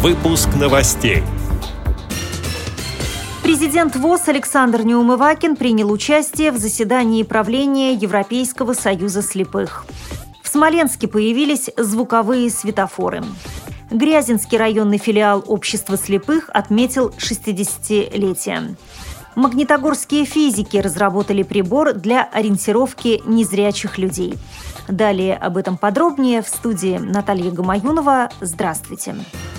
Выпуск новостей. Президент ВОЗ Александр Неумывакин принял участие в заседании правления Европейского союза слепых. В Смоленске появились звуковые светофоры. Грязинский районный филиал Общества слепых отметил 60-летие. Магнитогорские физики разработали прибор для ориентировки незрячих людей. Далее об этом подробнее в студии Наталья Гамаюнова. Здравствуйте. Здравствуйте.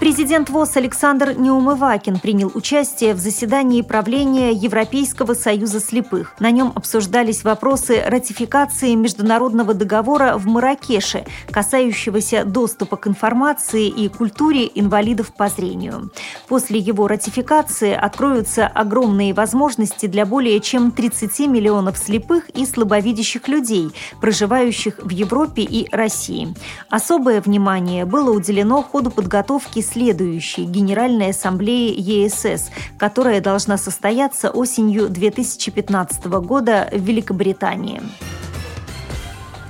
Президент ВОЗ Александр Неумывакин принял участие в заседании правления Европейского союза слепых. На нем обсуждались вопросы ратификации международного договора в Маракеше, касающегося доступа к информации и культуре инвалидов по зрению. После его ратификации откроются огромные возможности для более чем 30 миллионов слепых и слабовидящих людей, проживающих в Европе и России. Особое внимание было уделено ходу подготовки следующей Генеральной Ассамблеи ЕСС, которая должна состояться осенью 2015 года в Великобритании.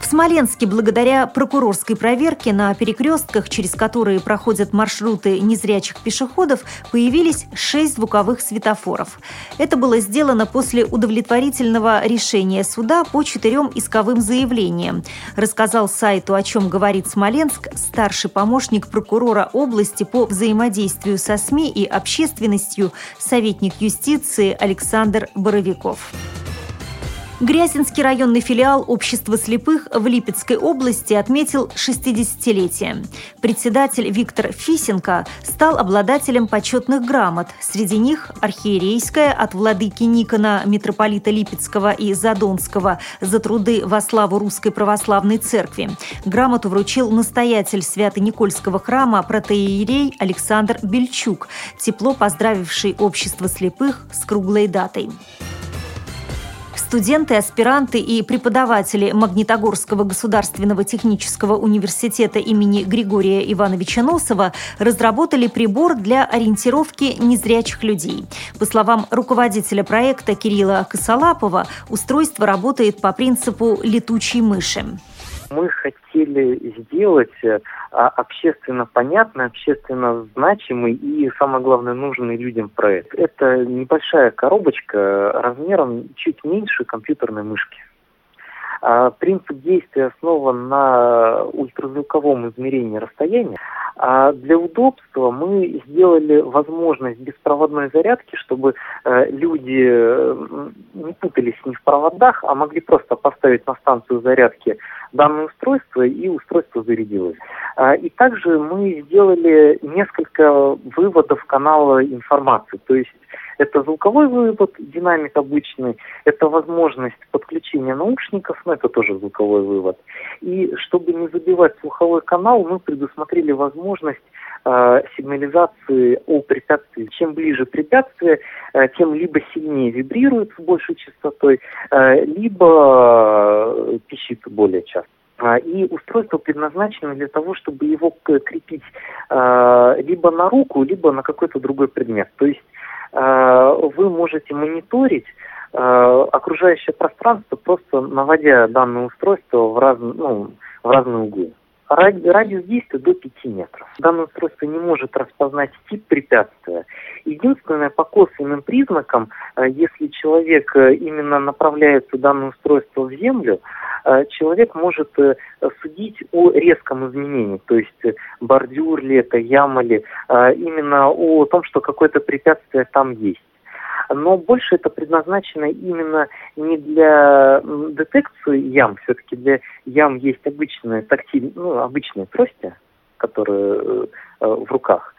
Смоленске благодаря прокурорской проверке на перекрестках, через которые проходят маршруты незрячих пешеходов, появились шесть звуковых светофоров. Это было сделано после удовлетворительного решения суда по четырем исковым заявлениям, рассказал сайту «О чем говорит Смоленск» старший помощник прокурора области по взаимодействию со СМИ и общественностью советник юстиции Александр Боровиков. Грязинский районный филиал Общества слепых в Липецкой области отметил 60-летие. Председатель Виктор Фисенко стал обладателем почетных грамот. Среди них архиерейская от владыки Никона, митрополита Липецкого и Задонского за труды во славу Русской Православной Церкви. Грамоту вручил настоятель Свято-Никольского храма протеерей Александр Бельчук, тепло поздравивший Общество слепых с круглой датой. Студенты, аспиранты и преподаватели Магнитогорского государственного технического университета имени Григория Ивановича Носова разработали прибор для ориентировки незрячих людей. По словам руководителя проекта Кирилла Косолапова, устройство работает по принципу летучей мыши. Мы хотели сделать э, общественно понятный, общественно значимый и, самое главное, нужный людям проект. Это небольшая коробочка размером чуть меньше компьютерной мышки. А принцип действия основан на ультразвуковом измерении расстояния. А для удобства мы сделали возможность беспроводной зарядки, чтобы э, люди э, не путались не в проводах, а могли просто поставить на станцию зарядки данное устройство, и устройство зарядилось. А, и также мы сделали несколько выводов канала информации, то есть это звуковой вывод, динамик обычный, это возможность подключения наушников, но это тоже звуковой вывод. И чтобы не забивать слуховой канал, мы предусмотрели возможность э, сигнализации о препятствии. Чем ближе препятствие, э, тем либо сильнее вибрирует с большей частотой, либо пищит более часто. А, и устройство предназначено для того, чтобы его крепить э, либо на руку, либо на какой-то другой предмет. То есть Э, вы можете мониторить окружающее пространство, просто наводя данное устройство в, раз, ну, в разные углы. Радиус действия до 5 метров. Данное устройство не может распознать тип препятствия. Единственное, по косвенным признакам, э, если человек именно направляется данное устройство в землю, человек может судить о резком изменении, то есть бордюр ли это, яма ли, именно о том, что какое-то препятствие там есть но больше это предназначено именно не для детекции ям, все-таки для ям есть обычные тактильные, ну, обычные трости, которые э, э, в руках,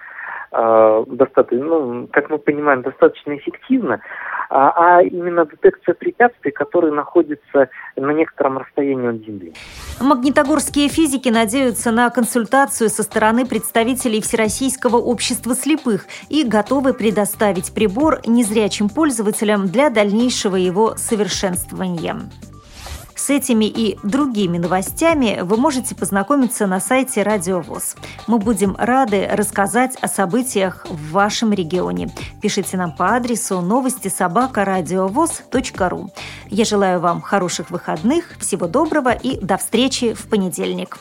э, достаточно, ну, как мы понимаем, достаточно эффективно, а, а именно детекция препятствий, которые находятся на некотором расстоянии от Земли. Магнитогорские физики надеются на консультацию со стороны представителей Всероссийского общества слепых и готовы предоставить прибор незрячим пользователям для дальнейшего его совершенствования. С этими и другими новостями вы можете познакомиться на сайте Радио ВОЗ. Мы будем рады рассказать о событиях в вашем регионе. Пишите нам по адресу новости собака ру. Я желаю вам хороших выходных, всего доброго и до встречи в понедельник.